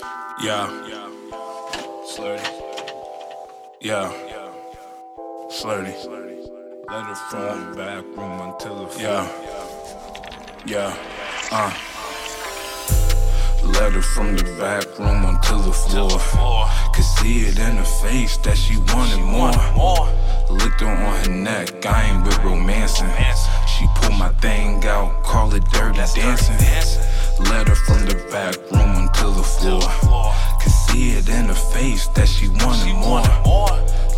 Yeah. SlurRty. Yeah. SlurRty. Letter from the back room until the Yeah. Yeah. Uh. Letter from the back room onto the floor. Could see it in her face that she wanted more. Licked her on her neck, I ain't with romancing. She pulled my thing out, call it dirty dancing. Letter from the back room onto the floor. Could see it in her face that she wanted more.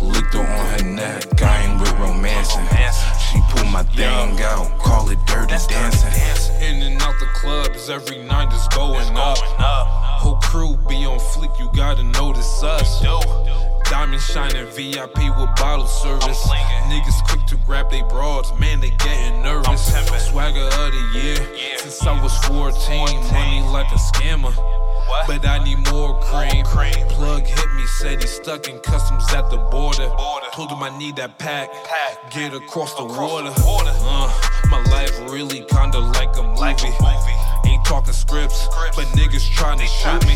Licked her on her neck, I ain't with romancing. She pulled my thing out, call it dirty dancing. In and out the clubs, every night is going up. Whole crew be on flick, you gotta notice us. Diamond shining VIP with bottle service. Niggas quick to grab they broads, man, they getting nervous. Swagger of the year, since I was 14. Money like a scammer. But I need more cream. cream. Plug hit me, said he stuck in customs at the border. Told him I need that pack, pack. get across the water. Uh, my life really kinda like a movie. Ain't talking scripts, but niggas trying to shoot me.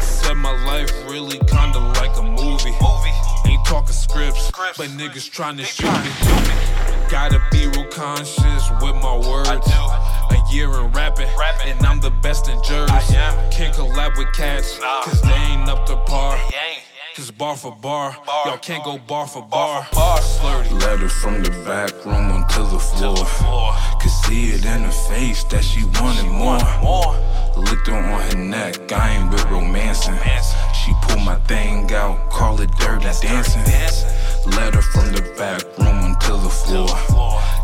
Said my life really kinda like a movie. movie. Ain't talking scripts, but niggas trying to shoot me. Gotta be real conscious with my words. A year in rapping, and I'm the best in jerseys. Can't collab with cats, cause they ain't up to par. Cause bar for bar, y'all can't go bar for bar. bar SlurRty. Letter from the back room onto the floor. Could see it in her face that she wanted more. Licked her on her neck, I ain't with romancing. She pulled my thing out, call it dirty dancing. Letter from the back room onto the floor.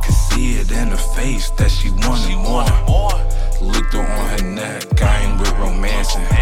Could see it in her face that she wanted more. Licked her on her neck, I ain't with romancing.